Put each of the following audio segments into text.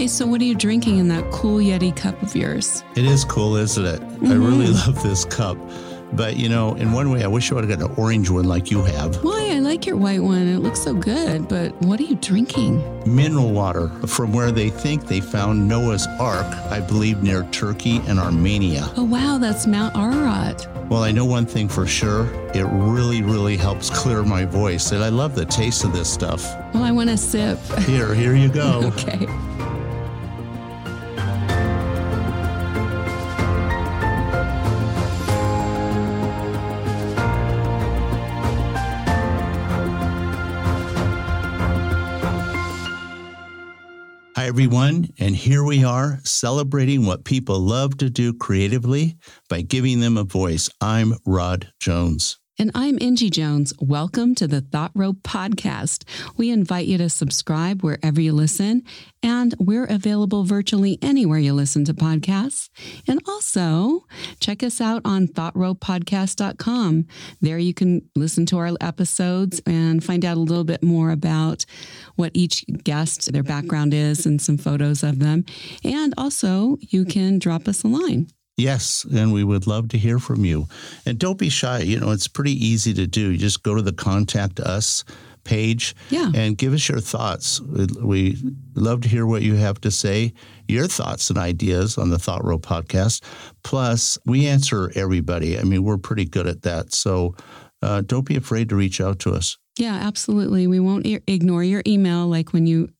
Okay, so what are you drinking in that cool Yeti cup of yours? It is cool, isn't it? I really mm-hmm. love this cup. But, you know, in one way, I wish I would have got an orange one like you have. Why? I like your white one. It looks so good, but what are you drinking? Mineral water from where they think they found Noah's Ark, I believe near Turkey and Armenia. Oh, wow, that's Mount Ararat. Well, I know one thing for sure. It really, really helps clear my voice. And I love the taste of this stuff. Well, I want to sip. Here, here you go. okay. Everyone. And here we are celebrating what people love to do creatively by giving them a voice. I'm Rod Jones. And I'm Angie Jones. Welcome to the Thought Rope Podcast. We invite you to subscribe wherever you listen, and we're available virtually anywhere you listen to podcasts. And also, check us out on thoughtropepodcast.com. There you can listen to our episodes and find out a little bit more about what each guest, their background is, and some photos of them. And also, you can drop us a line. Yes, and we would love to hear from you. And don't be shy. You know, it's pretty easy to do. You just go to the contact us page Yeah. and give us your thoughts. We- love to hear what you have to say, your thoughts and ideas on the Thought Row podcast. Plus, we answer everybody. I mean, we're pretty good at that. So uh, don't be afraid to reach out to us. Yeah, absolutely. We won't ignore your email. Like when you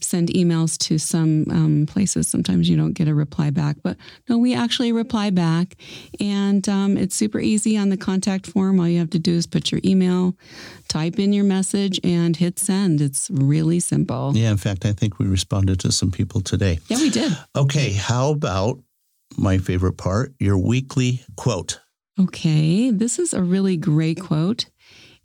send emails to some um, places, sometimes you don't get a reply back. But no, we actually reply back. And um, it's super easy on the contact form. All you have to do is put your email, type in your message, and hit send. It's really simple. Yeah, in fact, I think we responded to some people today. Yeah, we did. Okay, how about my favorite part, your weekly quote? Okay, this is a really great quote.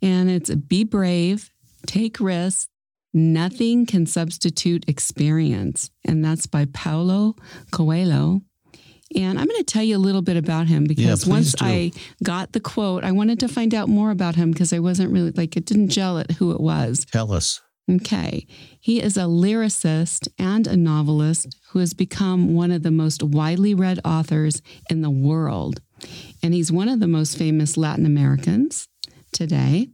And it's be brave, take risks. Nothing can substitute experience. And that's by Paulo Coelho. And I'm going to tell you a little bit about him because please once do. I got the quote, I wanted to find out more about him because I wasn't really like, it didn't gel at who it was. Tell us. Okay. He is a lyricist and a novelist who has become one of the most widely read authors in the world. And he's one of the most famous Latin Americans today.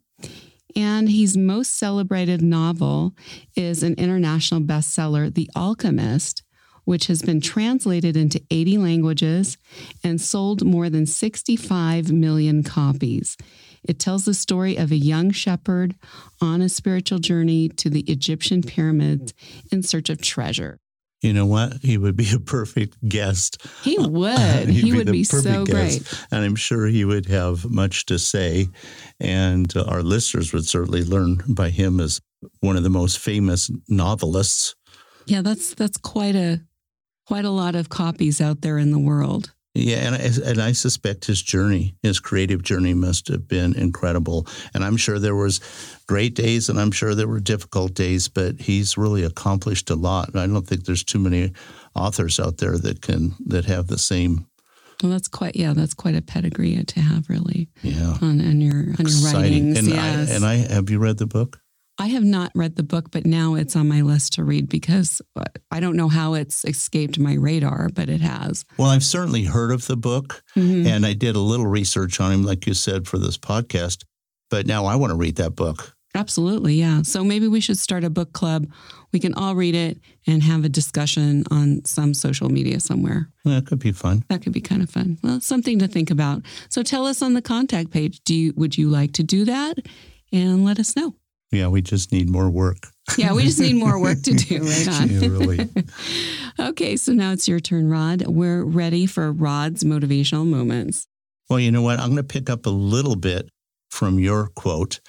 And his most celebrated novel is an international bestseller, The Alchemist, which has been translated into 80 languages and sold more than 65 million copies. It tells the story of a young shepherd on a spiritual journey to the Egyptian pyramids in search of treasure. You know what? He would be a perfect guest. He would. He'd he would be so guest, great. And I'm sure he would have much to say. And uh, our listeners would certainly learn by him as one of the most famous novelists. Yeah, that's that's quite a quite a lot of copies out there in the world. Yeah, and I, and I suspect his journey, his creative journey, must have been incredible. And I'm sure there was great days, and I'm sure there were difficult days. But he's really accomplished a lot. And I don't think there's too many authors out there that can that have the same. Well, that's quite yeah, that's quite a pedigree to have really Yeah, on, on your on your exciting. writings. And yes. I and I have you read the book? I have not read the book, but now it's on my list to read because uh, I don't know how it's escaped my radar, but it has. Well, I've certainly heard of the book, Mhm. and I did a little research on him, like you said, for this podcast. But now I want to read that book. Absolutely, yeah. So maybe we should start a book club. We can all read it and have a discussion on some social media somewhere. That could be fun. That could be kind of fun. Well, something to think about. So tell us on the contact page. Do you would you like to do that? And let us know. Yeah, we just need more work. Yeah, we just need more work to do. Right on. Yeah, really. okay, so now it's your turn, Rod. We're ready for Rod's motivational moments. Well, you know what? I'm going to pick up a little bit from your quote.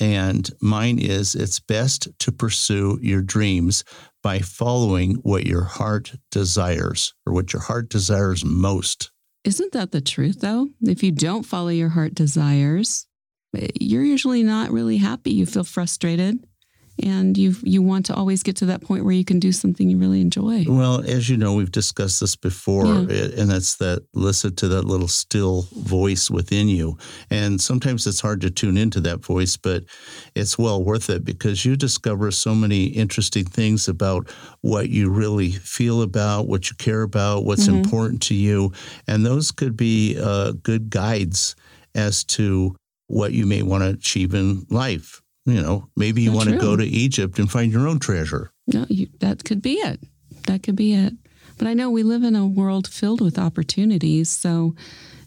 And mine is it's best to pursue your dreams by following what your heart desires or what your heart desires most. Isn't that the truth, though? If you don't follow your heart desires, you're usually not really happy. You feel frustrated and you you want to always get to that point where you can do something you really enjoy. Well, as you know, we've discussed this before, Yeah. and that's that listen to that little still voice within you. And sometimes it's hard to tune into that voice, but it's well worth it because you discover so many interesting things about what you really feel about, what you care about, what's Mhm. important to you. And those could be uh, good guides as to what you may want to achieve in life. You know, maybe you want to go to Egypt and find your own treasure. No, you, that could be it. That could be it. But I know we live in a world filled with opportunities, so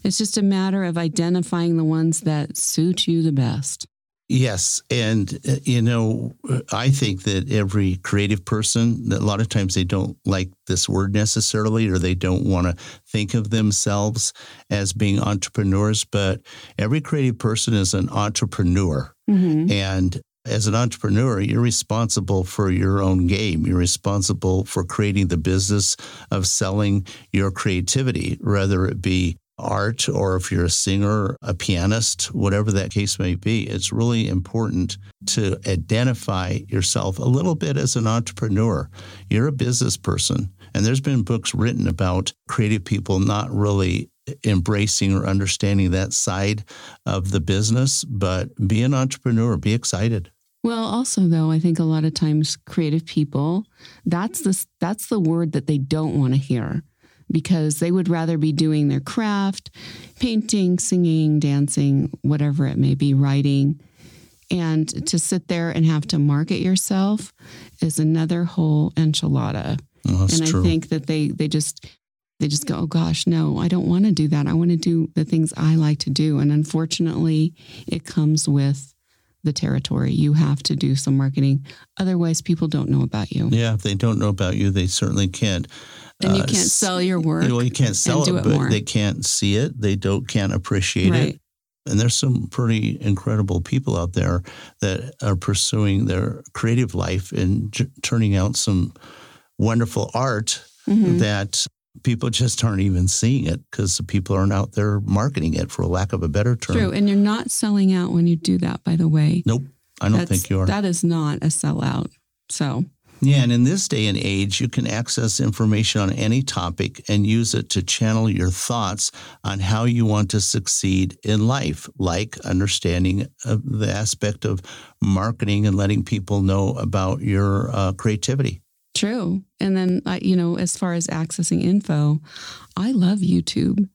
it's just a matter of identifying the ones that suit you the best. Yes, and uh, you know, I think that every creative person, a lot of times they don't like this word necessarily, or they don't want to think of themselves as being entrepreneurs. But every creative person is an entrepreneur, Mm-hmm. and as an entrepreneur, you're responsible for your own game. You're responsible for creating the business of selling your creativity, whether it be art or if you're a singer, a pianist, whatever that case may be. It's really important to identify yourself a little bit as an entrepreneur. You're a business person. And there's been books written about creative people not really embracing or understanding that side of the business, but be an entrepreneur, be excited. Well, also though, I think a lot of times creative people, that's the that's the word that they don't want to hear because they would rather be doing their craft, painting, singing, dancing, whatever it may be, writing. And to sit there and have to market yourself is another whole enchilada. Oh, and true. I think that they they just they just go, oh gosh, no, I don't want to do that. I want to do the things I like to do. And unfortunately, it comes with the territory. You have to do some marketing. Otherwise, people don't know about you. yeah, if they don't know about you, they certainly can't. And you uh, can't sell your work. Well, you can't sell it, it but more. they can't see it. They don't can't appreciate right. it. And there's some pretty incredible people out there that are pursuing their creative life and j- turning out some wonderful art Mhm. that people just aren't even seeing it because the people aren't out there marketing it, for lack of a better term. True. And you're not selling out when you do that, by the way. Nope, I don't That's- think you are. That is not a sellout. So, Yeah, and in this day and age, you can access information on any topic and use it to channel your thoughts on how you want to succeed in life, like understanding the aspect of marketing and letting people know about your uh, creativity. True. And then, I you know, as far as accessing info, I love YouTube.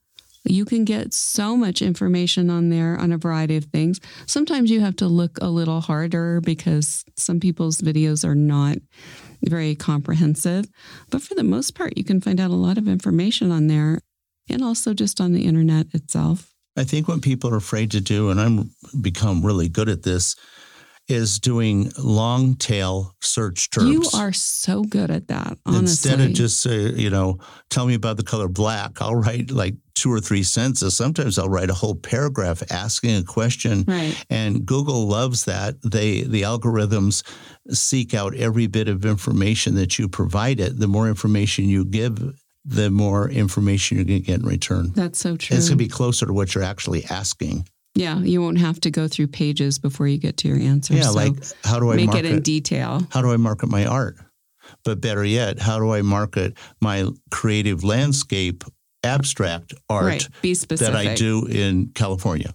You can get so much information on there on a variety of things. Sometimes you have to look a little harder because some people's videos are not very comprehensive. But for the most part, you can find out a lot of information on there and also just on the internet itself. I think what people are afraid to do, and I'm become really good at this, is doing long tail search terms. You are so good at that, honestly. Instead of just say, you know, tell me about the color black, I'll write like two or three sentences. Sometimes I'll write a whole paragraph asking a question. right. And Google loves that. They the algorithms seek out every bit of information that you provide it. The more information you give, the more information you're going to get in return. That's so true. It's going to be closer to what you're actually asking. Yeah, you won't have to go through pages before you get to your answer. yeah, so like how do I make market it in detail. how do I market my art? But better yet, how do I market my creative landscape abstract art right. Be specific. that I do in California?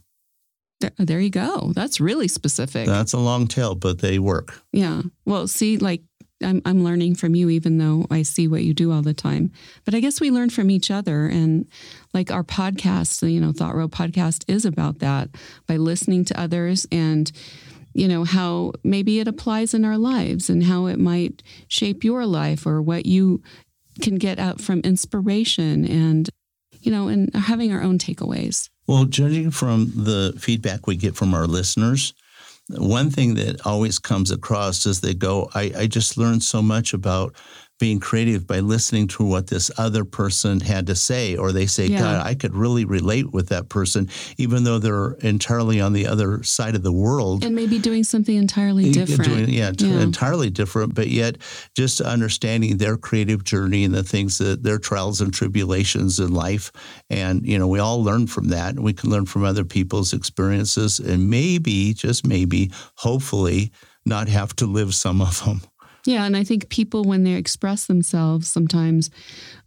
There, there you go. That's really specific. That's a long tail, but they work. yeah. Well, see, like I'm I'm learning from you, even though I see what you do all the time. But I guess we learn from each other, and like our podcast, you know, Thought Row podcast is about that by listening to others and you know how maybe it applies in our lives and how it might shape your life or what you can get out from inspiration and you know and having our own takeaways. Well, judging from the feedback we get from our listeners, one thing that always comes across is they go, I, I just learned so much about being creative by listening to what this other person had to say. Or they say, Yeah. God, I could really relate with that person, even though they're entirely on the other side of the world. and maybe doing something entirely different Doing, yeah, Yeah. entirely different, but yet just understanding their creative journey and the things that their trials and tribulations in life. And, you know, we all learn from that. And we can learn from other people's experiences and maybe, just maybe, hopefully, not have to live some of them. Yeah, and I think people, when they express themselves sometimes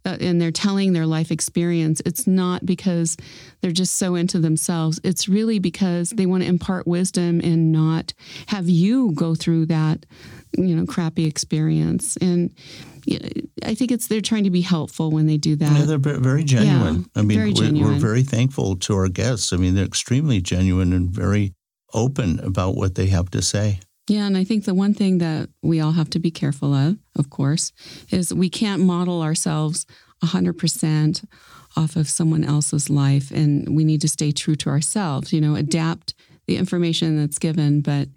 uh, and they're telling their life experience, it's not because they're just so into themselves. It's really because they want to impart wisdom and not have you go through that, you know, crappy experience. And I think it's they're trying to be helpful when they do that. Yeah, they're very genuine. Yeah, I mean, very we're, genuine. we're very thankful to our guests. I mean, they're extremely genuine and very open about what they have to say. Yeah, and I think the one thing that we all have to be careful of, of course, is we can't model ourselves 100% off of someone else's life. And we need to stay true to ourselves, you know, adapt the information that's given, but,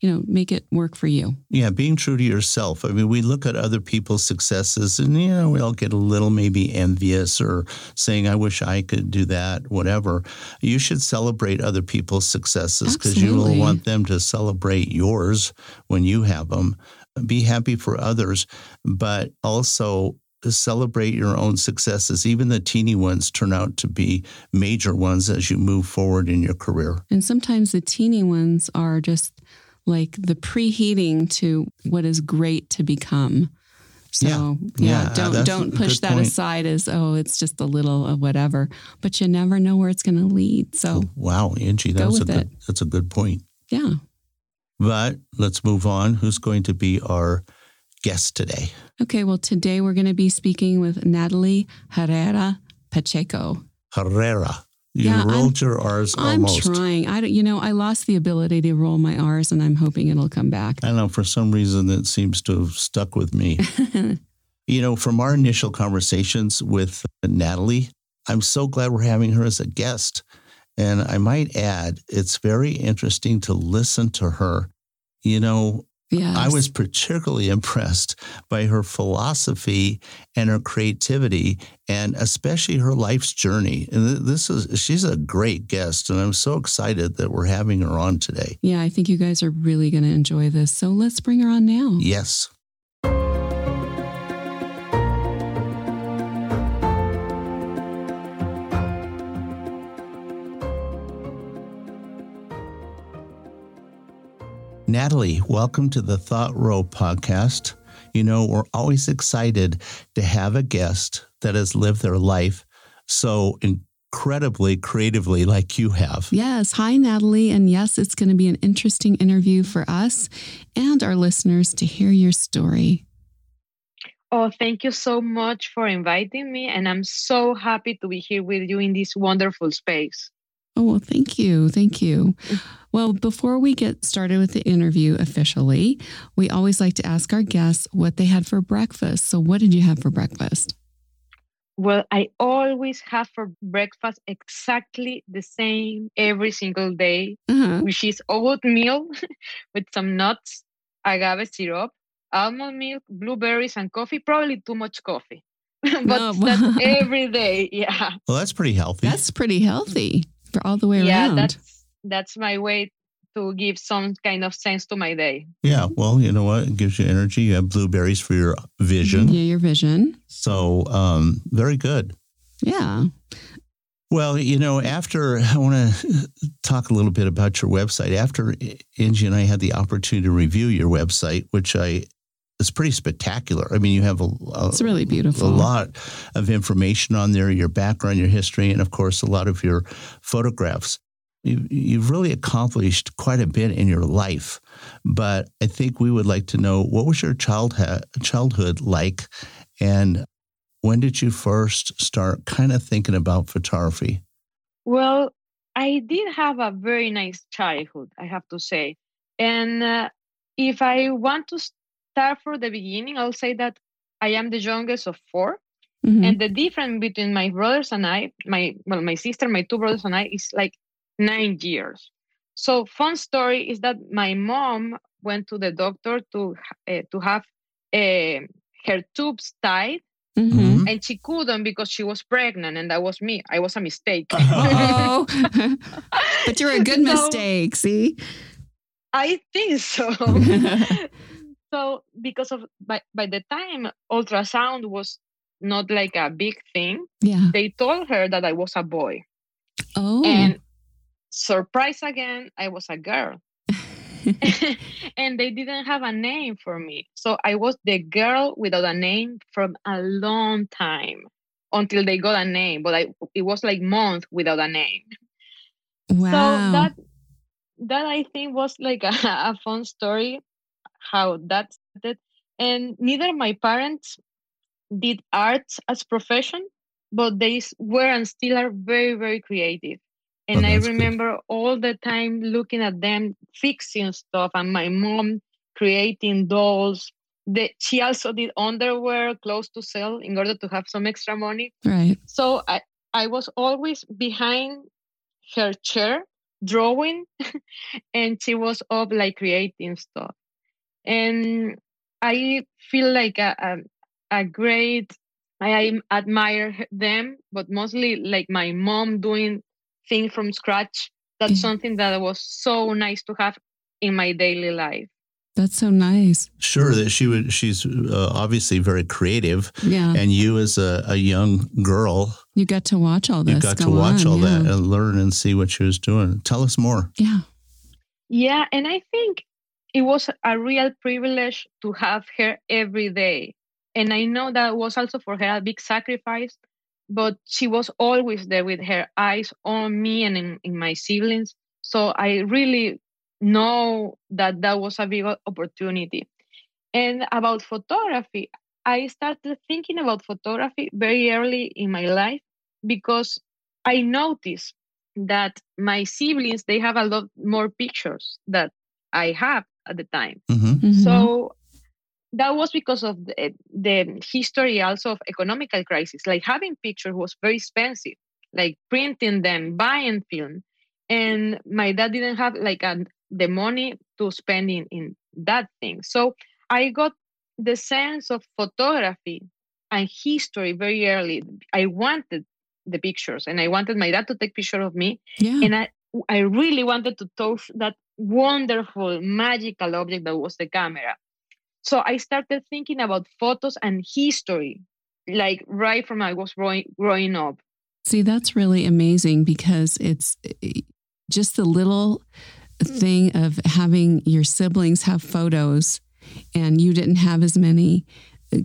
you know, make it work for you. Yeah, being true to yourself. I mean, we look at other people's successes and, you know, we all get a little maybe envious or saying, I wish I could do that, whatever. You should celebrate other people's successes because you will want them to celebrate yours when you have them. Be happy for others, but also celebrate your own successes. Even the teeny ones turn out to be major ones as you move forward in your career. And sometimes the teeny ones are just like the preheating to what is great to become. So Yeah. yeah, Yeah, don't don't push that point. aside as oh it's just a little of whatever, but you never know where it's going to lead. So oh, Wow, Angie, that's a good, that's a good point. yeah, But let's move on. Who's going to be our guest today? okay. Well, today we're going to be speaking with Natalie Herrera Pacheco. Herrera. You Yeah, I'm- rolled your R's I'm almost. trying. I don't, you know I lost the ability to roll my R's, and I'm hoping it'll come back. I know, for some reason it seems to have stuck with me. you know, from our initial conversations with Natalie, I'm so glad we're having her as a guest. And I might add, it's very interesting to listen to her. You know, yeah, I was particularly impressed by her philosophy and her creativity and especially her life's journey. And this is she's a great guest and I'm so excited that we're having her on today. Yeah, I think you guys are really going to enjoy this. So let's bring her on now. Yes. Natalie, welcome to the Thought Row podcast. You know, we're always excited to have a guest that has lived their life so incredibly creatively like you have. Yes. Hi, Natalie. And yes, it's going to be an interesting interview for us and our listeners to hear your story. Oh, thank you so much for inviting me. And I'm so happy to be here with you in this wonderful space. Oh, well, thank you. Thank you. Well, before we get started with the interview officially, we always like to ask our guests what they had for breakfast. So, what did you have for breakfast? Well, I always have for breakfast exactly the same every single day, Uh-huh. which is oatmeal with some nuts, agave syrup, almond milk, blueberries, and coffee. Probably too much coffee, but No, that's every day. Yeah, Well, that's pretty healthy. That's pretty healthy for all the way yeah, around. that's that's my way to give some kind of sense to my day. yeah. Well, you know what? It gives you energy. You have blueberries for your vision. Yeah, your vision. So, um, very good. Yeah. Well, you know, after I want to talk a little bit about your website. After Angie and I had the opportunity to review your website, which I is pretty spectacular. I mean, you have a, a, It's really beautiful. a lot of information on there, your background, your history, and of course, a lot of your photographs. You, you've really accomplished quite a bit in your life, but I think we would like to know what was your child childhood like, and when did you first start kind of thinking about photography? Well, I did have a very nice childhood, I have to say. And uh, if I want to start from the beginning, I'll say that I am the youngest of 4 Mhm. and the difference between my brothers and I, my well, my sister, my two brothers and I, is like nine years. So fun story is that my mom went to the doctor to uh, to have uh, her tubes tied, Mhm. Mhm. and she couldn't because she was pregnant, and that was me. I was a mistake. Oh, but you're a good So- mistake. See? I think so. so because of by, by the time ultrasound was not like a big thing, yeah. they told her that I was a boy. Oh. And surprise again, I was a girl. and they didn't have a name for me. So I was the girl without a name from a long time until they got a name. But I it was like months without a name. Wow. So that that I think was like a, a fun story how that started. And neither my parents did art as profession, but they were and still are very, very creative. And Oh, I that's good. remember all the time looking at them fixing stuff and my mom creating dolls. The, she also did underwear, clothes to sell in order to have some extra money. Right. So I, I was always behind her chair drawing and she was up like creating stuff. And I feel like a, a, a great, I admire them, but mostly like my mom doing things from scratch. That's Yeah. something that was so nice to have in my daily life. That's so nice. Sure, that she would. She's uh, obviously very creative, Yeah. and you, as a, a young girl, You got to watch all this. you got to watch on, all that and learn and see what she was doing. Tell us more. Yeah. Yeah, and I think it was a real privilege to have her every day. And I know that was also for her a big sacrifice, but she was always there with her eyes on me and in, in my siblings. So I really know that that was a big opportunity. And about photography, I started thinking about photography very early in my life because I noticed that my siblings they have a lot more pictures that I have at the time. hmm Mhm. So that was because of the, the history also of economical crisis. Like having pictures was very expensive, like printing them, buying film. And my dad didn't have like a, the money to spend in, in that thing. So I got the sense of photography and history very early. I wanted the pictures and I wanted my dad to take picture of me yeah. and I I really wanted to touch that wonderful magical object that was the camera. So I started thinking about photos and history, like right from I was growing growing up. See, that's really amazing because it's just the little thing of having your siblings have photos and you didn't have as many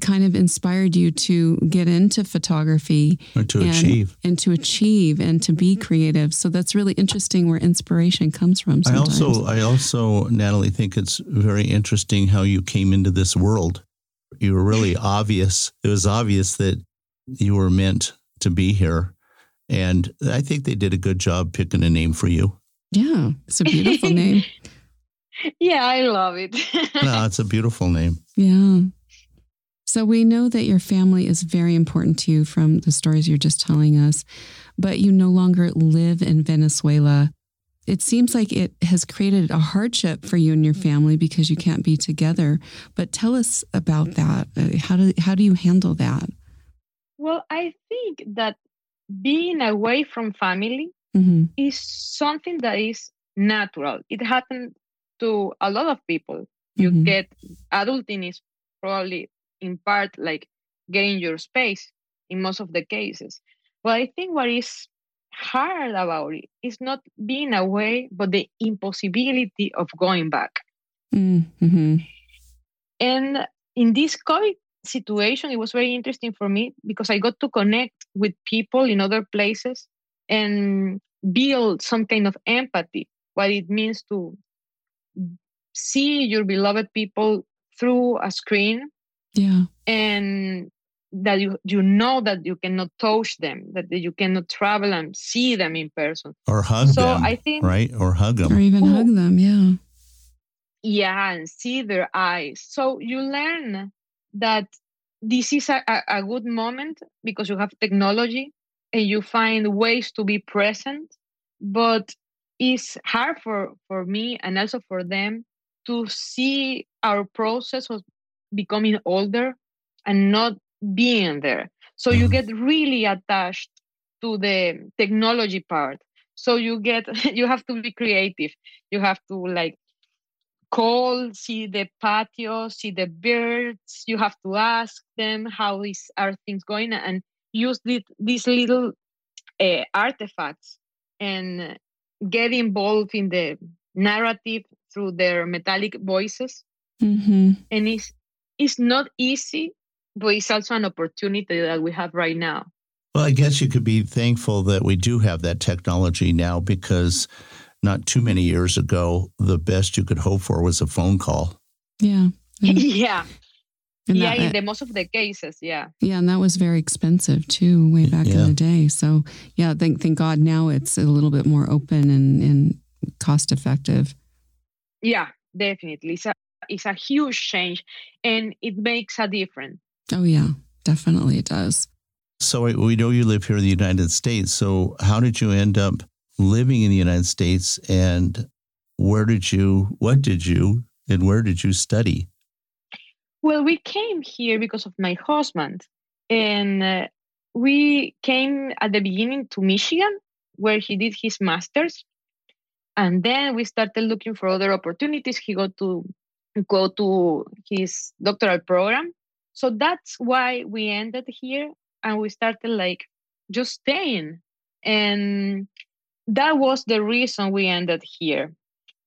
kind of inspired you to get into photography Or to and, achieve. and to achieve and to be creative. So that's really interesting where inspiration comes from. I also, I also, Natalie, think it's very interesting how you came into this world. You were really obvious. It was obvious that you were meant to be here, and I think they did a good job picking a name for you. yeah, it's a beautiful name. Yeah, I love it. No, it's a beautiful name. Yeah. So we know that your family is very important to you from the stories you're just telling us, but you no longer live in Venezuela. It seems like it has created a hardship for you and your family because you can't be together. But tell us about that. Uh, How do how do you handle that? well, I think that being away from family hmm is something that is natural. It happens to a lot of people. You Mhm. get adulting is probably in part like getting your space in most of the cases. But I think what is hard about it is not being away, but the impossibility of going back. Mm-hmm. And in this COVID situation, it was very interesting for me because I got to connect with people in other places and build some kind of empathy, what it means to see your beloved people through a screen Yeah. and that you you know that you cannot touch them, that you cannot travel and see them in person. Or hug so them, I think right? Or hug them. Or even Oh. hug them. Yeah. yeah and see their eyes so you learn that this is a, a, a good moment because you have technology and you find ways to be present but it's hard for for me and also for them to see our process of becoming older and not being there so you Mhm. get really attached to the technology part so you get you have to be creative you have to like call, see the patio, see the birds. You have to ask them how is are things going, and use the, these little uh, artifacts and get involved in the narrative through their metallic voices. Mm-hmm. And it's, it's not easy, but it's also an opportunity that we have right now. Well, I guess you could be thankful that we do have that technology now because not too many years ago, the best you could hope for was a phone call. Yeah. And, yeah. and yeah, that- in uh, the most of the cases, yeah. yeah, and that was very expensive too, way back Yeah. in the day. So yeah, thank thank God now it's a little bit more open and, and cost effective. Yeah, definitely. It's a, it's a huge change and it makes a difference. Oh yeah, definitely it does. So we- we know you live here in the United States. So how did you end up living in the United States and where did you, what did you, and where did you study? Well, we came here because of my husband, and uh, we came at the beginning to Michigan, where he did his master's, and then we started looking for other opportunities. He got to go to his doctoral program, so that's why we ended here, and we started like just staying, and that was the reason we ended here.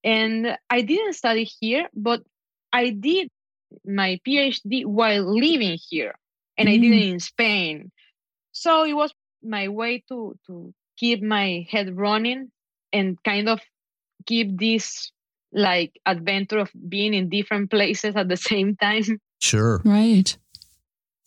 And I didn't study here, but I did my PhD while living here, and I did it in mm. Spain. So it was my way to to keep my head running and kind of keep this like adventure of being in different places at the same time. Sure. Right.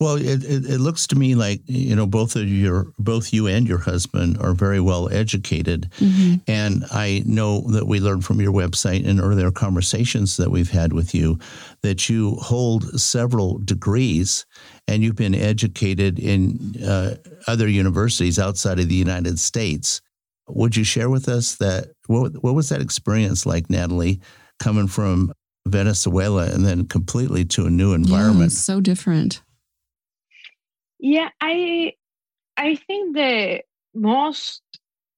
Well, it, it, it looks to me like, you know, both of your, both you and your husband are very well educated. hmm And I know that we learned from your website and earlier conversations that we've had with you that you hold several degrees and you've been educated in uh, other universities outside of the United States. Would you share with us that what, what was that experience like, Natalie, coming from Venezuela and then completely to a new environment? it's so different. Yeah, I I think the most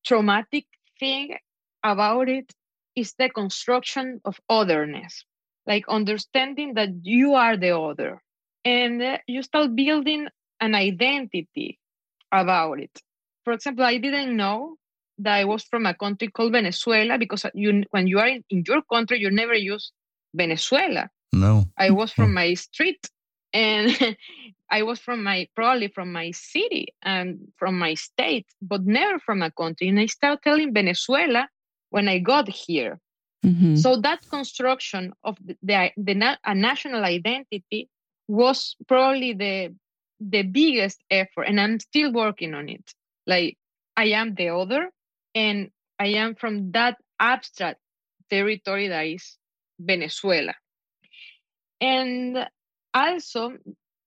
traumatic thing about it is the construction of otherness, like understanding that you are the other, and you start building an identity about it. For example, I didn't know that I was from a country called Venezuela because you, when you are in, in your country, you never use Venezuela. No. I was from my street and I was from my probably from my city and from my state, but never from a country. And I started telling Venezuela when I got here. hmm So that construction of the, the, the a national identity was probably the the biggest effort, and I'm still working on it. Like I am the other, and I am from that abstract territory that is Venezuela. And also,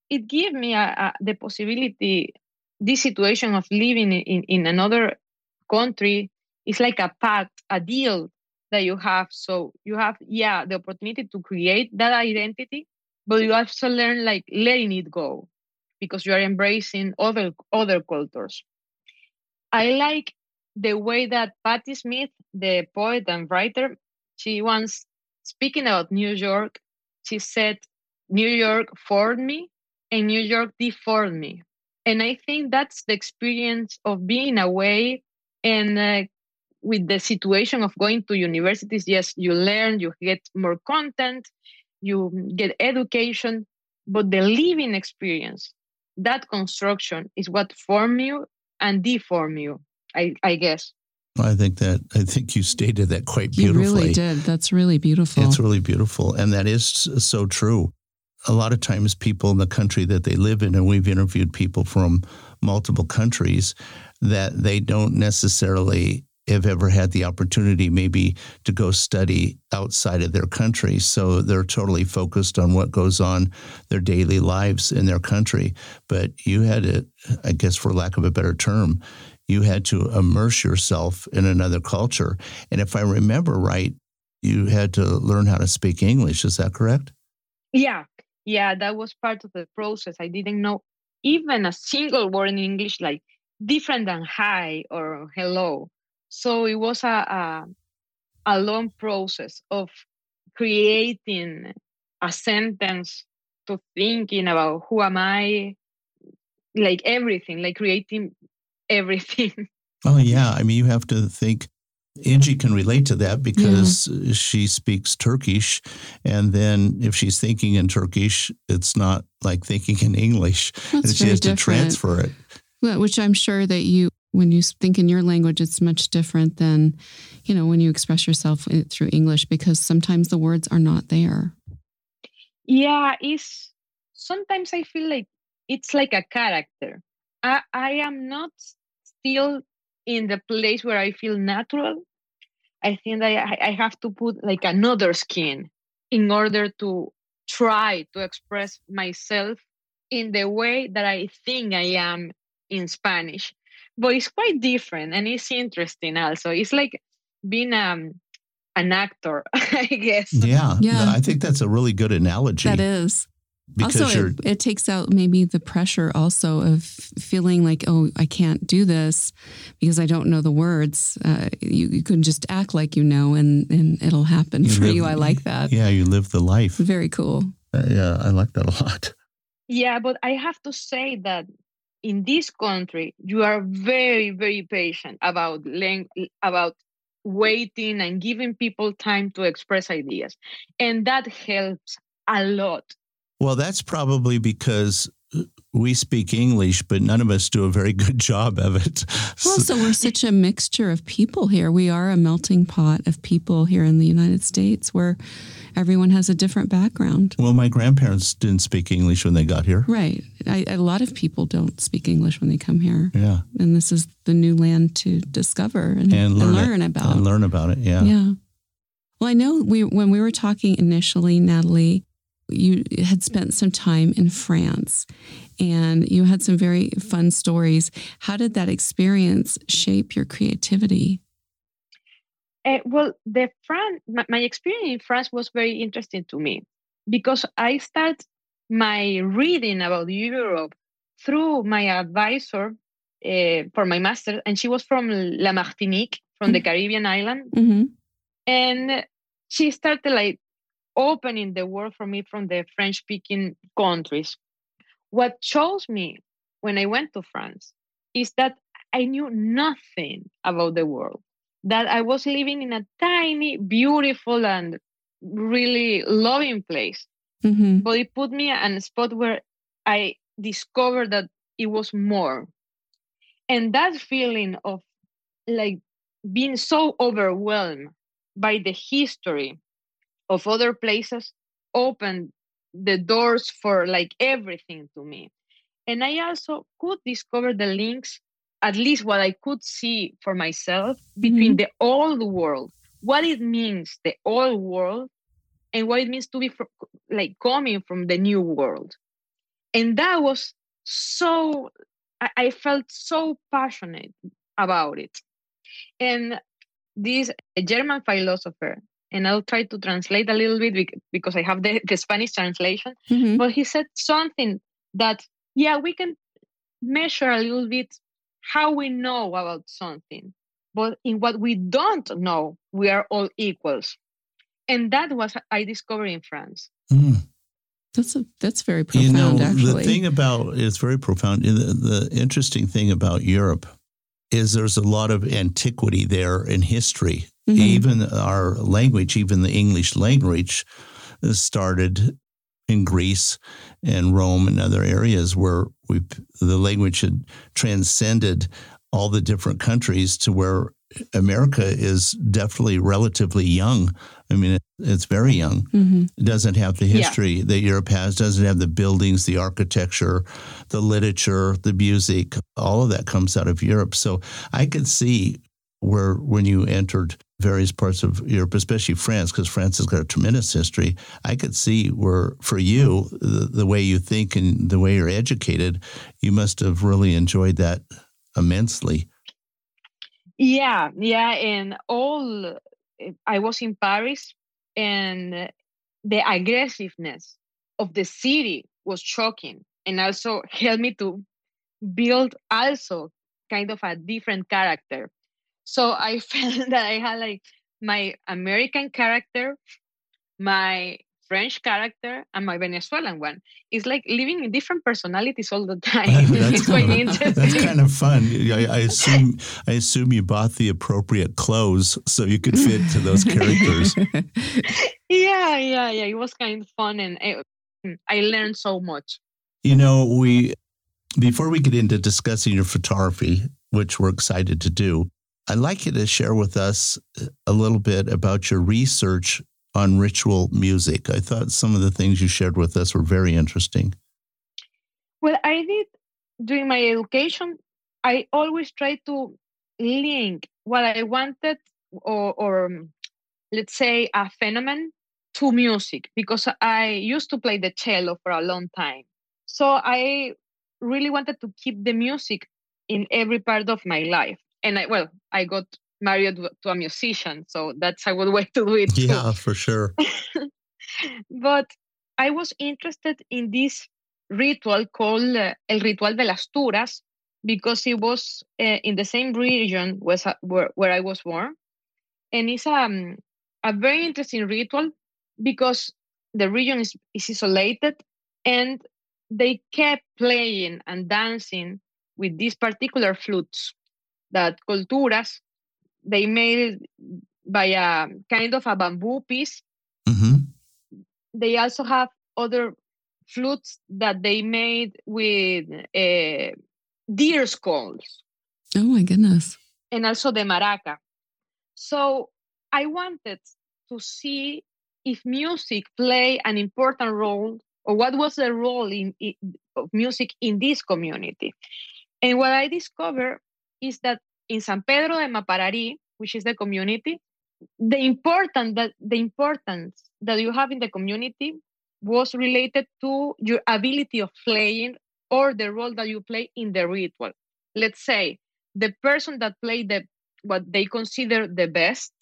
it gave me a, a, the possibility, this situation of living in, in another country is like a pact, a deal that you have. So you have, yeah, the opportunity to create that identity, but you also learn like letting it go because you are embracing other other cultures. I like the way that Patti Smith, the poet and writer, she once speaking about New York, she said, New York formed me and New York deformed me. And I think that's the experience of being away and uh, with the situation of going to universities. Yes, you learn, you get more content, you get education, but the living experience, that construction is what form you and deform you, I, I guess. I think that I think you stated that quite beautifully. You beautifully. really did. That's really beautiful. It's really beautiful, and that is so true. A lot of times, people in the country that they live in, and we've interviewed people from multiple countries, that they don't necessarily have ever had the opportunity maybe to go study outside of their country. So they're totally focused on what goes on their daily lives in their country. But you had it, I guess, for lack of a better term, you had to immerse yourself in another culture. And if I remember right, you had to learn how to speak English. Is that correct? Yeah, yeah, that was part of the process. I didn't know even a single word in English, like different than hi or hello. So it was a a, a long process of creating a sentence to thinking about who am I, like everything, like creating everything. Oh, yeah. I mean, you have to think Angie can relate to that because yeah. she speaks Turkish. And then if she's thinking in Turkish, it's not like thinking in English. That's and she has different. to transfer it. Well, which I'm sure that you, when you think in your language, it's much different than, you know, when you express yourself eh, through English because sometimes the words are not there. Yeah, it's sometimes I feel like it's like a character. I, I am not still in the place where I feel natural. I think that I, I have to put like another skin in order to try to express myself in the way that I think I am in Spanish. But it's quite different and it's interesting also. It's like being um, an actor, I guess. Yeah, yeah. I think that's a really good analogy. That is because also, it, it, takes out maybe the pressure also of feeling like, oh, I can't do this because I don't know the words. Uh, you, you can just act like you know, and, and it'll happen you for live, you. I like that. Yeah, you live the life. Very cool. Uh, yeah, I like that a lot. Yeah, but I have to say that in this country, you are very, very patient about lang- about waiting and giving people time to express ideas, and that helps a lot well, that's probably because uh, we speak English, but none of us do a very good job of it. Well, so we're such a mixture of people here. We are a melting pot of people here in the United States where everyone has a different background. Well, my grandparents didn't speak English when they got here. Right. I, a lot of people don't speak English when they come here. Yeah. And this is the new land to discover and, and learn, and learn about. And learn about it. Yeah. Yeah. Well, I know we when we were talking initially, Natalie, you had spent some time in France and you had some very fun stories. How did that experience shape your creativity? Uh, well, the France, my, my, experience in France was very interesting to me because I started my reading about Europe through my advisor uh, for my master, and she was from La Martinique, from mm-hmm. the Caribbean island, mm-hmm. and she started like opening the world for me from the French speaking countries. What chose me when I went to France is that I knew nothing about the world, that I was living in a tiny, beautiful, and really loving place. Mm-hmm. But it put me in a spot where I discovered that it was more. And that feeling of like being so overwhelmed by the history of other places opened the doors for like everything to me. And I also could discover the links, at least what I could see for myself, between mm-hmm. the old world, what it means, the old world, and what it means to be for, like coming from the new world. And that was so, I, I felt so passionate about it. And this German philosopher and I'll try to translate a little bit because I have the, the Spanish translation. Mm-hmm. But he said something that, yeah, we can measure a little bit how we know about something. But in what we don't know, we are all equals. And that was I discovered in France. Mm. That's a, that's very profound. You know, actually. the thing about it's very profound. The, the interesting thing about Europe is there's a lot of antiquity there in history Mm-hmm. Even our language, even the English language, started in Greece and Rome and other areas where we the language had transcended all the different countries to where America is definitely relatively young. I mean, it, it's very young. Mm-hmm. It doesn't have the history yeah. that Europe has, doesn't have the buildings, the architecture, the literature, the music, all of that comes out of Europe. So I could see where when you entered various parts of Europe, especially France, because France has got a tremendous history. I could see where, for you, the, the, way you think and the way you're educated, you must have really enjoyed that immensely. Yeah, yeah, and all I was in Paris, and the aggressiveness of the city was shocking, and also helped me to build also kind of a different character so I felt that I had like my American character, my French character and my Venezuelan one. It's like living in different personalities all the time. that's, it's quite interesting. that's kind of fun. I, I assume I assume you bought the appropriate clothes so you could fit to those characters. yeah, yeah, yeah. It was kind of fun, and I, I learned so much. You know, we before we get into discussing your photography, which we're excited to do, I'd like you to share with us a little bit about your research on ritual music. I thought some of the things you shared with us were very interesting. Well, I did during my education, I always try to link what I wanted or, or let's say a phenomenon to music because I used to play the cello for a long time. So I really wanted to keep the music in every part of my life. And I, well, I got married to a musician, so that's a good way to do it. Yeah, too. for sure. but I was interested in this ritual called uh, El Ritual de las Turas because it was uh, in the same region was, uh, where, where I was born. And it's um, a very interesting ritual because the region is, is isolated and they kept playing and dancing with these particular flutes that culturas they made by a kind of a bamboo piece. Mm-hmm. They also have other flutes that they made with uh, deer skulls. Oh my goodness. And also the maraca. So I wanted to see if music play an important role or what was the role in, in, of music in this community. And what I discovered is that in San Pedro de Maparari, which is the community, the important that the importance that you have in the community was related to your ability of playing or the role that you play in the ritual. Let's say the person that played the what they consider the best,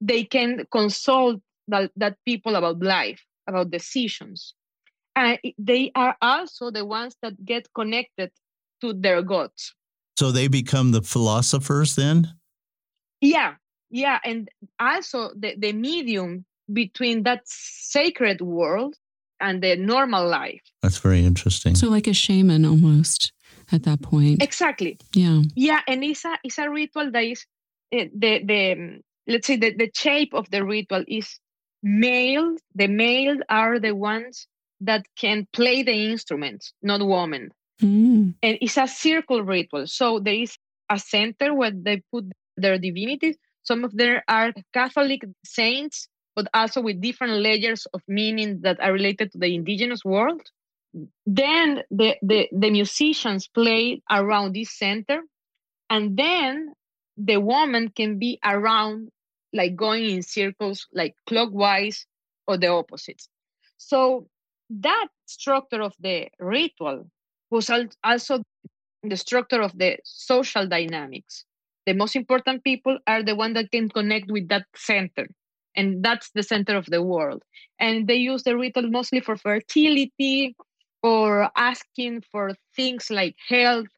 they can consult that, that people about life, about decisions. And they are also the ones that get connected to their gods. So they become the philosophers then? Yeah, yeah. And also the, the medium between that sacred world and the normal life. That's very interesting. So like a shaman almost at that point. Exactly. Yeah. Yeah, and it's a it's a ritual that is uh, the the let's say the, the shape of the ritual is male. The male are the ones that can play the instruments, not women. Mm. And it's a circle ritual. So there is a center where they put their divinities. Some of them are Catholic saints, but also with different layers of meaning that are related to the indigenous world. Then the, the, the musicians play around this center, and then the woman can be around, like going in circles, like clockwise or the opposites. So that structure of the ritual was also the structure of the social dynamics. The most important people are the ones that can connect with that center, and that's the center of the world. And they use the ritual mostly for fertility or asking for things like health,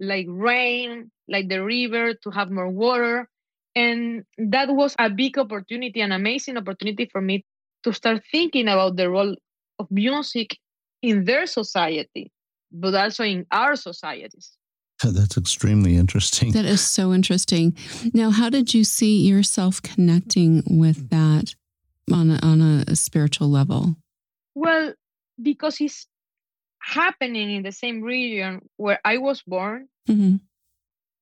like rain, like the river to have more water. And that was a big opportunity, an amazing opportunity for me to start thinking about the role of music in their society, but also in our societies. That's extremely interesting. That is so interesting. Now, how did you see yourself connecting with that on a, on a spiritual level? Well, because it's happening in the same region where I was born, mm-hmm.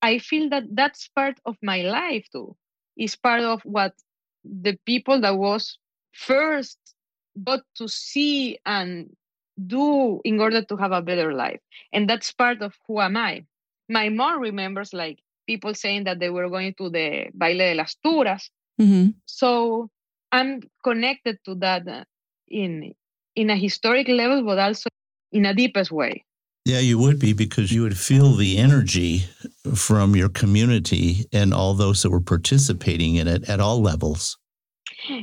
I feel that that's part of my life too. It's part of what the people that was first got to see and do in order to have a better life. And that's part of who am I. My mom remembers like people saying that they were going to the baile de las turas. Mm-hmm. So I'm connected to that uh, in in a historic level, but also in a deepest way. Yeah, you would be because you would feel the energy from your community and all those that were participating in it at all levels.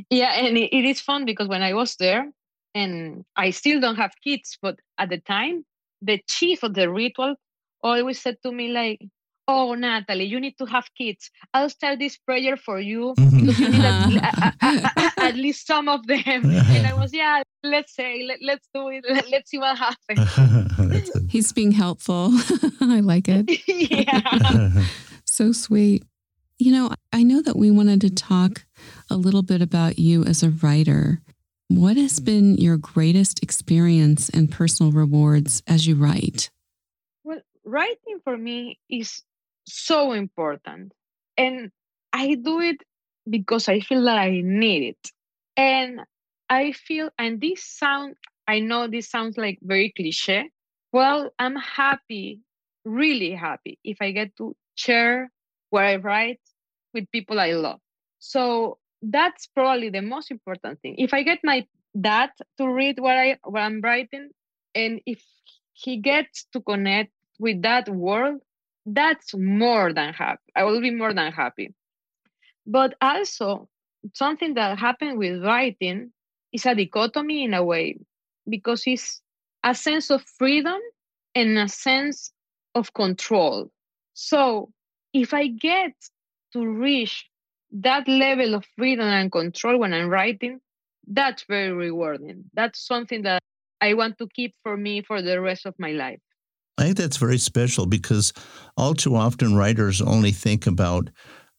Yeah, and it, it is fun because when I was there, and I still don't have kids, but at the time, the chief of the ritual always said to me like, "Oh, Natalie, you need to have kids. I'll start this prayer for you mm-hmm. because you need at, at, at, at least some of them." and I was, "Yeah, let's say let, let's do it. Let, let's see what happens. He's being helpful. I like it. Yeah. So sweet. You know i know that we wanted to talk a little bit about you as a writer what has mm-hmm. been your greatest experience and personal rewards as you write well writing for me is so important and i do it because i feel that i need it and I feel, and this sound, I know this sounds like very cliche. Well, I'm happy, really happy, if I get to share what I write with people I love. So that's probably the most important thing. If I get my dad to read what I what I'm writing, and if he gets to connect with that world, that's more than happy. I will be more than happy. But also something that happened with writing is a dichotomy in a way because it's a sense of freedom and a sense of control. So if I get to reach that level of freedom and control when I'm writing, that's very rewarding. That's something that I want to keep for me for the rest of my life. I think that's very special because all too often writers only think about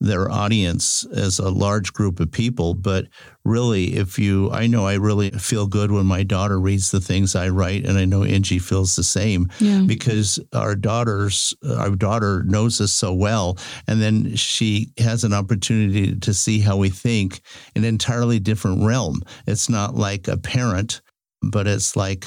their audience as a large group of people. But really, if you, I know I really feel good when my daughter reads the things I write, and I know Angie feels the same yeah. because our daughters, uh, our daughter knows us so well, and then she has an opportunity to see how we think in an entirely different realm. It's not like a parent, but it's like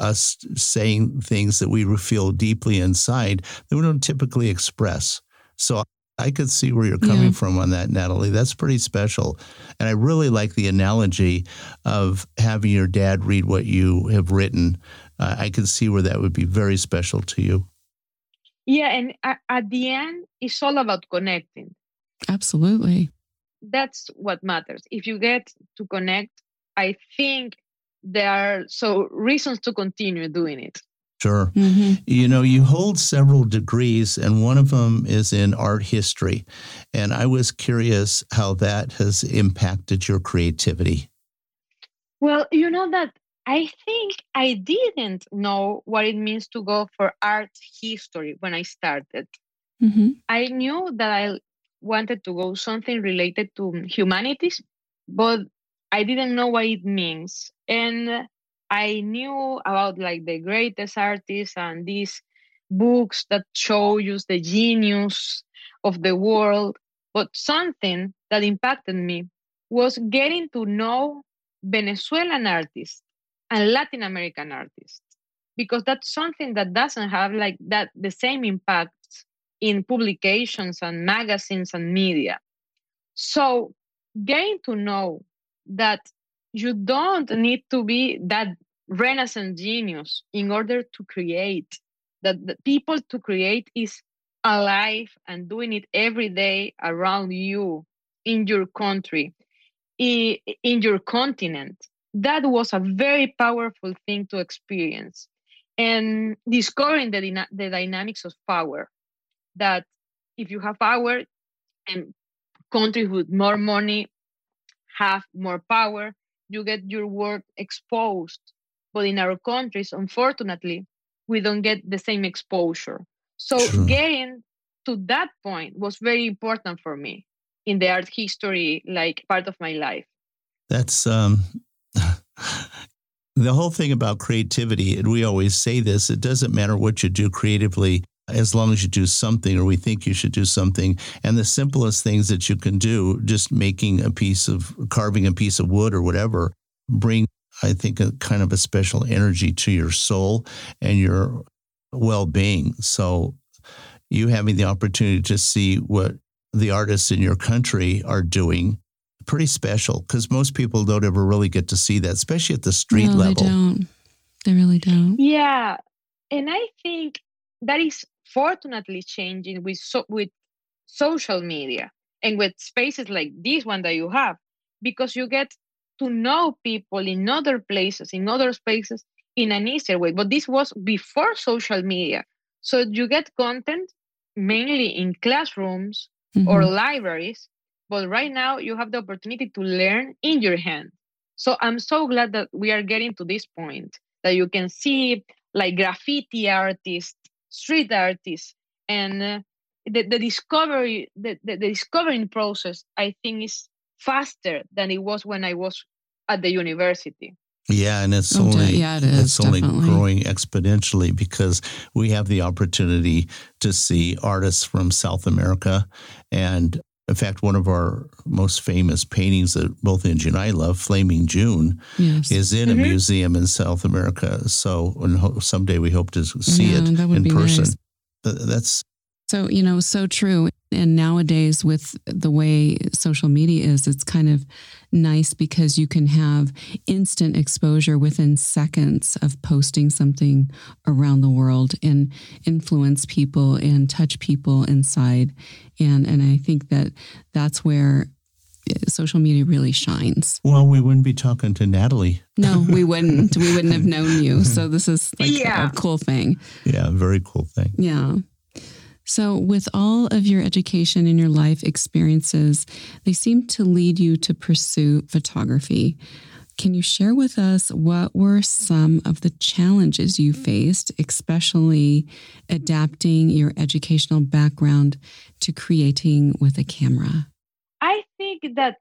us saying things that we feel deeply inside that we don't typically express. So I could see where you're coming yeah. from on that, Natalie. That's pretty special. And I really like the analogy of having your dad read what you have written. Uh, I can see where that would be very special to you. Yeah. And at the end, it's all about connecting. Absolutely. That's what matters. If you get to connect, I think there are so reasons to continue doing it. Sure. Mm-hmm. You know, you hold several degrees, and one of them is in art history. And I was curious how that has impacted your creativity. Well, you know that I think I didn't know what it means to go for art history when I started. Mm-hmm. I knew that I wanted to go something related to humanities, but I didn't know what it means. And I knew about like the greatest artists and these books that show you the genius of the world. But something that impacted me was getting to know Venezuelan artists and Latin American artists because that's something that doesn't have like that the same impact in publications and magazines and media. So getting to know that you don't need to be that renaissance genius in order to create that the people to create is alive and doing it every day around you in your country in your continent. That was a very powerful thing to experience. And discovering the, the dynamics of power that if you have power and countries with more money have more power you get your work exposed. But in our countries, unfortunately, we don't get the same exposure. So True. getting to that point was very important for me in the art history, like part of my life. That's um the whole thing about creativity, and we always say this, it doesn't matter what you do creatively as long as you do something or we think you should do something. And the simplest things that you can do, just making a piece of carving a piece of wood or whatever, bring, I think, a kind of a special energy to your soul and your well being. So you having the opportunity to see what the artists in your country are doing pretty special because most people don't ever really get to see that, especially at the street no, level. They don't. They really don't. Yeah. And I think that is fortunately changing with so, with social media and with spaces like this one that you have because you get to know people in other places in other spaces in an easier way. But this was before social media. So you get content mainly in classrooms mm-hmm. or libraries but right now you have the opportunity to learn in your hand. So I'm so glad that we are getting to this point that you can see like graffiti artists, street artists, and uh, the, the discovery, the, the, the discovering process, I think is faster than it was when I was at the university. Yeah, and it's Oh, only yeah, it is, it's only definitely. growing exponentially because we have the opportunity to see artists from South America, and in fact, one of our most famous paintings that both Angie and I love, "Flaming June," Yes. is in a Mhm. museum in South America. So, and ho- someday we hope to see Yeah, it that would in be person. nice. Th- That's So, you know, so true. And nowadays, with the way social media is, it's kind of nice because you can have instant exposure within seconds of posting something around the world and influence people and touch people inside. And, and I think that that's where eh, social media really shines. well, we wouldn't be talking to Natalie. No, we wouldn't. We wouldn't have known you. So this is like Yeah. a cool thing. Yeah, very cool thing. Yeah. So, with all of your education and your life experiences, they seem to lead you to pursue photography. Can you share with us what were some of the challenges you faced, especially adapting your educational background to creating with a camera? I think that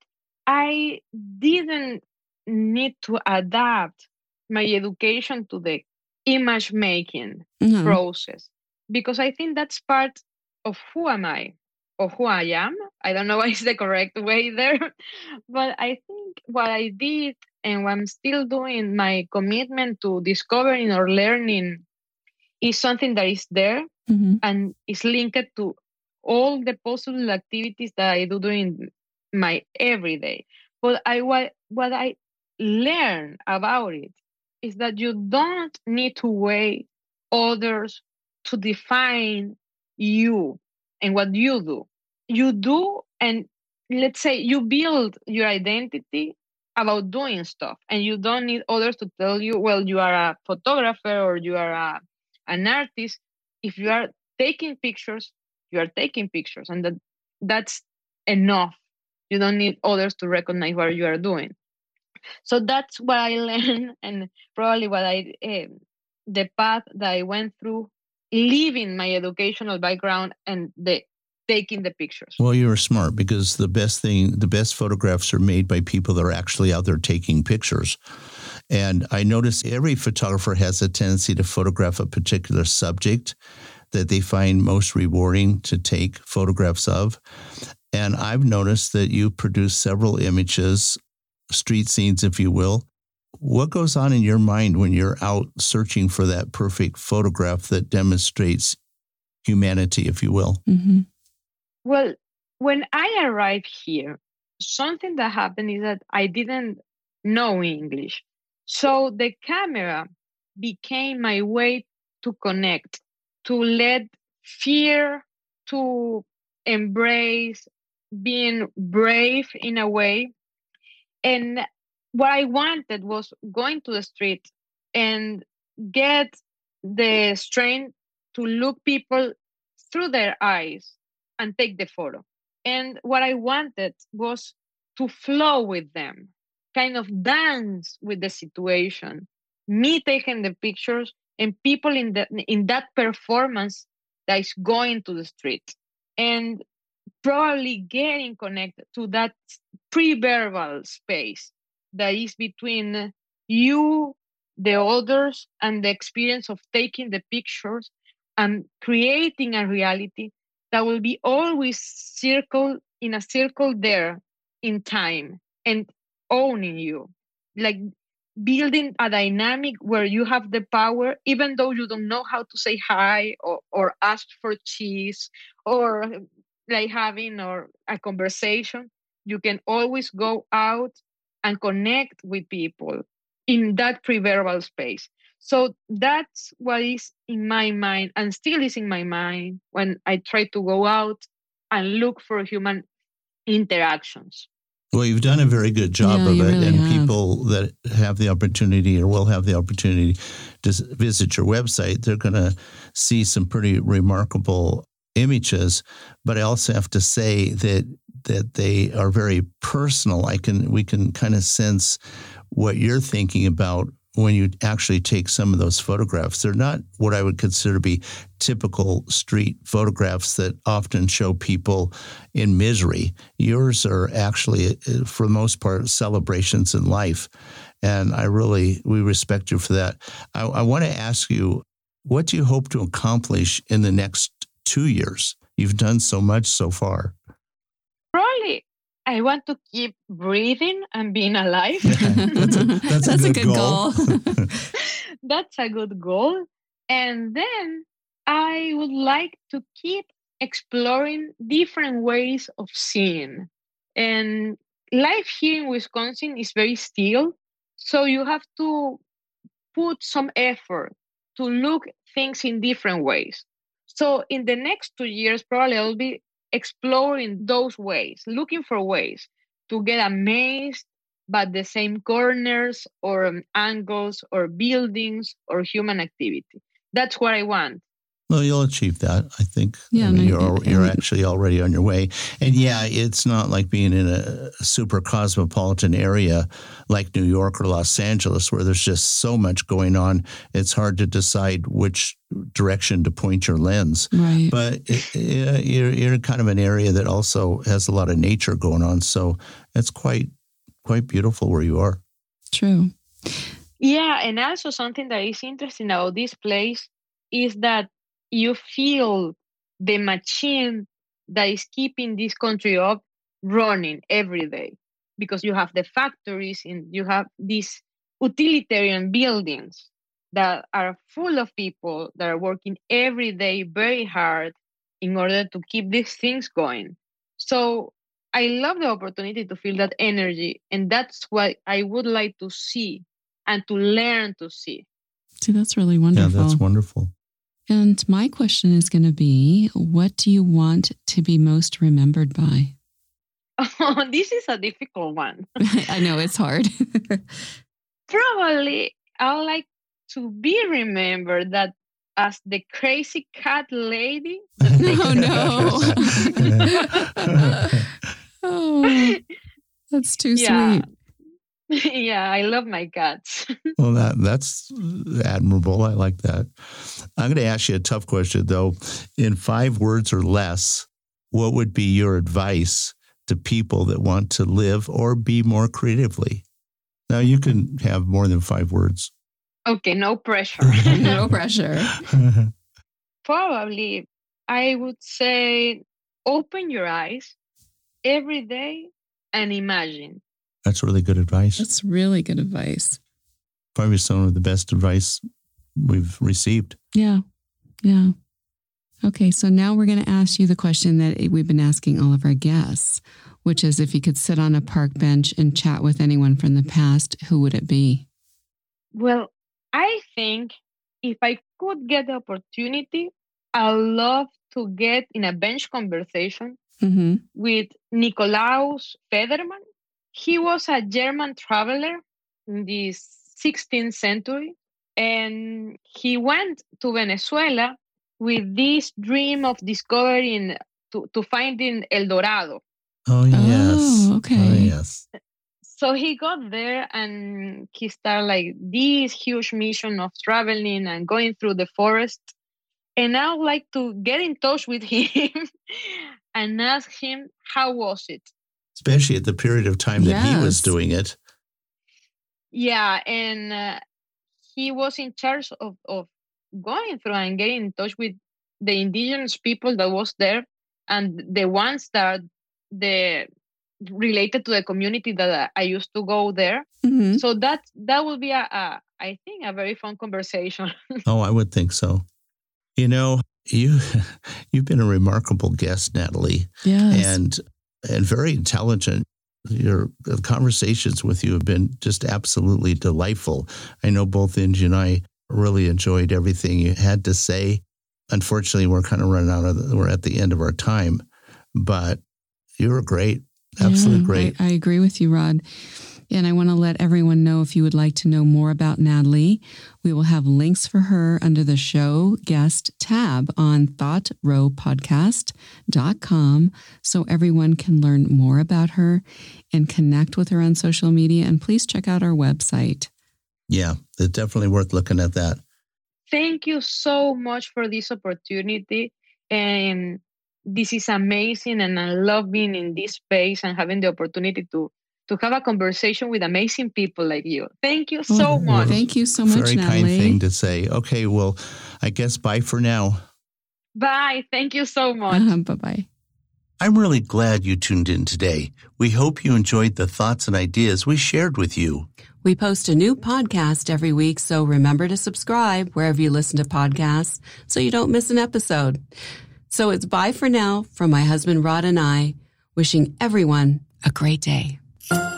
I didn't need to adapt my education to the image making Mhm. process because I think that's part of who am I or who I am. I don't know what is the correct way there, but I think what I did and what I'm still doing, my commitment to discovering or learning is something that is there Mhm. and is linked to all the possible activities that I do during my everyday. But I what what I learn about it is that you don't need to wait others to define you and what you do. You do and let's say you build your identity about doing stuff and you don't need others to tell you well you are a photographer or you are a, an artist. If you are taking pictures you are taking pictures and that that's enough. You don't need others to recognize what you are doing. So that's what i learned and probably what i uh, the path that i went through leaving my educational background and the taking the pictures Well, you're smart because the best thing, the best photographs are made by people that are actually out there taking pictures. And I notice every photographer has a tendency to photograph a particular subject that they find most rewarding to take photographs of. And I've noticed that you produce several images, street scenes, if you will. What goes on in your mind when you're out searching for that perfect photograph that demonstrates humanity, if you will? Mhm. Well, when I arrived here, something that happened is that I didn't know English. So the camera became my way to connect, to let fear, to embrace being brave in a way. And what I wanted was going to the street and get the strength to look people through their eyes and take the photo. And what I wanted was to flow with them, kind of dance with the situation, me taking the pictures and people in the in that performance that is going to the street. And probably getting connected to that pre-verbal space that is between you, the others, and the experience of taking the pictures and creating a reality that will be always circle in a circle there in time and owning you. Like building a dynamic where you have the power even though you don't know how to say hi or, or ask for cheese or like having or a conversation you can always go out and connect with people in that pre-verbal space so that's what is in my mind and still is in my mind when I try to go out and look for human interactions. Well, you've done a very good job Yeah, of it, really and have. people that have the opportunity or will have the opportunity to visit your website, they're going to see some pretty remarkable images. But I also have to say that that they are very personal. I can we can kind of sense what you're thinking about when you actually take some of those photographs. They're not what I would consider to be typical street photographs that often show people in misery. Yours are actually, uh, for the most part, celebrations in life. And I really, we respect you for that. I, I want to ask you, what do you hope to accomplish in the next two years? You've done so much so far. Probably I want to keep breathing and being alive. that's a, that's That's a a good, good goal. That's a good goal. And then I would like to keep exploring different ways of seeing. And life here in Wisconsin is very still. So you have to put some effort to look things in different ways. So in the next two years, probably I'll be exploring those ways, looking for ways to get amazed by the same corners or um, angles or buildings or human activity. That's what I want. No, you'll achieve that. I think. Yeah, I mean, you're and- you're actually already on your way. And yeah, it's not like being in a super cosmopolitan area like New York or Los Angeles, where there's just so much going on. It's hard to decide which direction to point your lens. right. But it, it, you're you're in kind of an area that also has a lot of nature going on, so it's quite quite beautiful where you are. True. Yeah, and also something that is interesting about this place is that you feel the machine that is keeping this country up running every day because you have the factories and you have these utilitarian buildings that are full of people that are working every day very hard in order to keep these things going. So I love the opportunity to feel that energy, and that's what I would like to see and to learn to see. See, that's really wonderful. Yeah, wonderful. that's wonderful. And my question is going to be what do you want to be most remembered by? Oh, this is a difficult one. I know it's hard. Probably I would like to be remembered that as the crazy cat lady. no, no. oh, that's too Yeah. sweet. Yeah, I love my cats. Well, that that's admirable. I like that. I'm going to ask you a tough question, though. In five words or less, what would be your advice to people that want to live or be more creatively? Now, you can have more than five words. Okay, no pressure. No pressure. Probably I would say open your eyes every day and imagine. That's really good advice. That's really good advice. Probably some of the best advice we've received. Yeah. Yeah. Okay. So now we're going to ask you the question that we've been asking all of our guests, which is if you could sit on a park bench and chat with anyone from the past, who would it be? Well, I think if I could get the opportunity, I'd love to get in a bench conversation Mm-hmm. with Nikolaus Federmann. He was a German traveler in the 16th century, and he went to Venezuela with this dream of discovering to, to finding El Dorado. Oh, oh yes. Oh, Oh, okay. yes. So he got there and he started like this huge mission of traveling and going through the forest. And I would like to get in touch with him and ask him how was it. Especially at the period of time that he was doing it. Yeah, and uh, he was in charge of, of going through and getting in touch with the indigenous people that was there and the ones that the related to the community that I used to go there. Mm-hmm. So that that will be a, a I think a very fun conversation. Oh, I would think so. You know, you you've been a remarkable guest, Natalie, Yes. and and very intelligent. Your conversations with you have been just absolutely delightful. I know both Angie and I really enjoyed everything you had to say. Unfortunately, we're kind of running out of the, we're at the end of our time, but you were great, absolutely Yeah, great. I, I agree with you, Rod. And I want to let everyone know if you would like to know more about Natalie, we will have links for her under the show guest tab on thoughtrowpodcast.com so everyone can learn more about her and connect with her on social media. And please check out our website. Yeah, it's definitely worth looking at that. Thank you so much for this opportunity. And this is amazing. And I love being in this space and having the opportunity to to have a conversation with amazing people like you. Thank you so oh, much. Thank you so much, Very Natalie. kind thing to say. Okay, well, I guess bye for now. Bye. Thank you so much. Uh-huh, bye bye. I'm really glad you tuned in today. We hope you enjoyed the thoughts and ideas we shared with you. We post a new podcast every week, so remember to subscribe wherever you listen to podcasts so you don't miss an episode. So it's bye for now from my husband Rod and I, wishing everyone a great day you.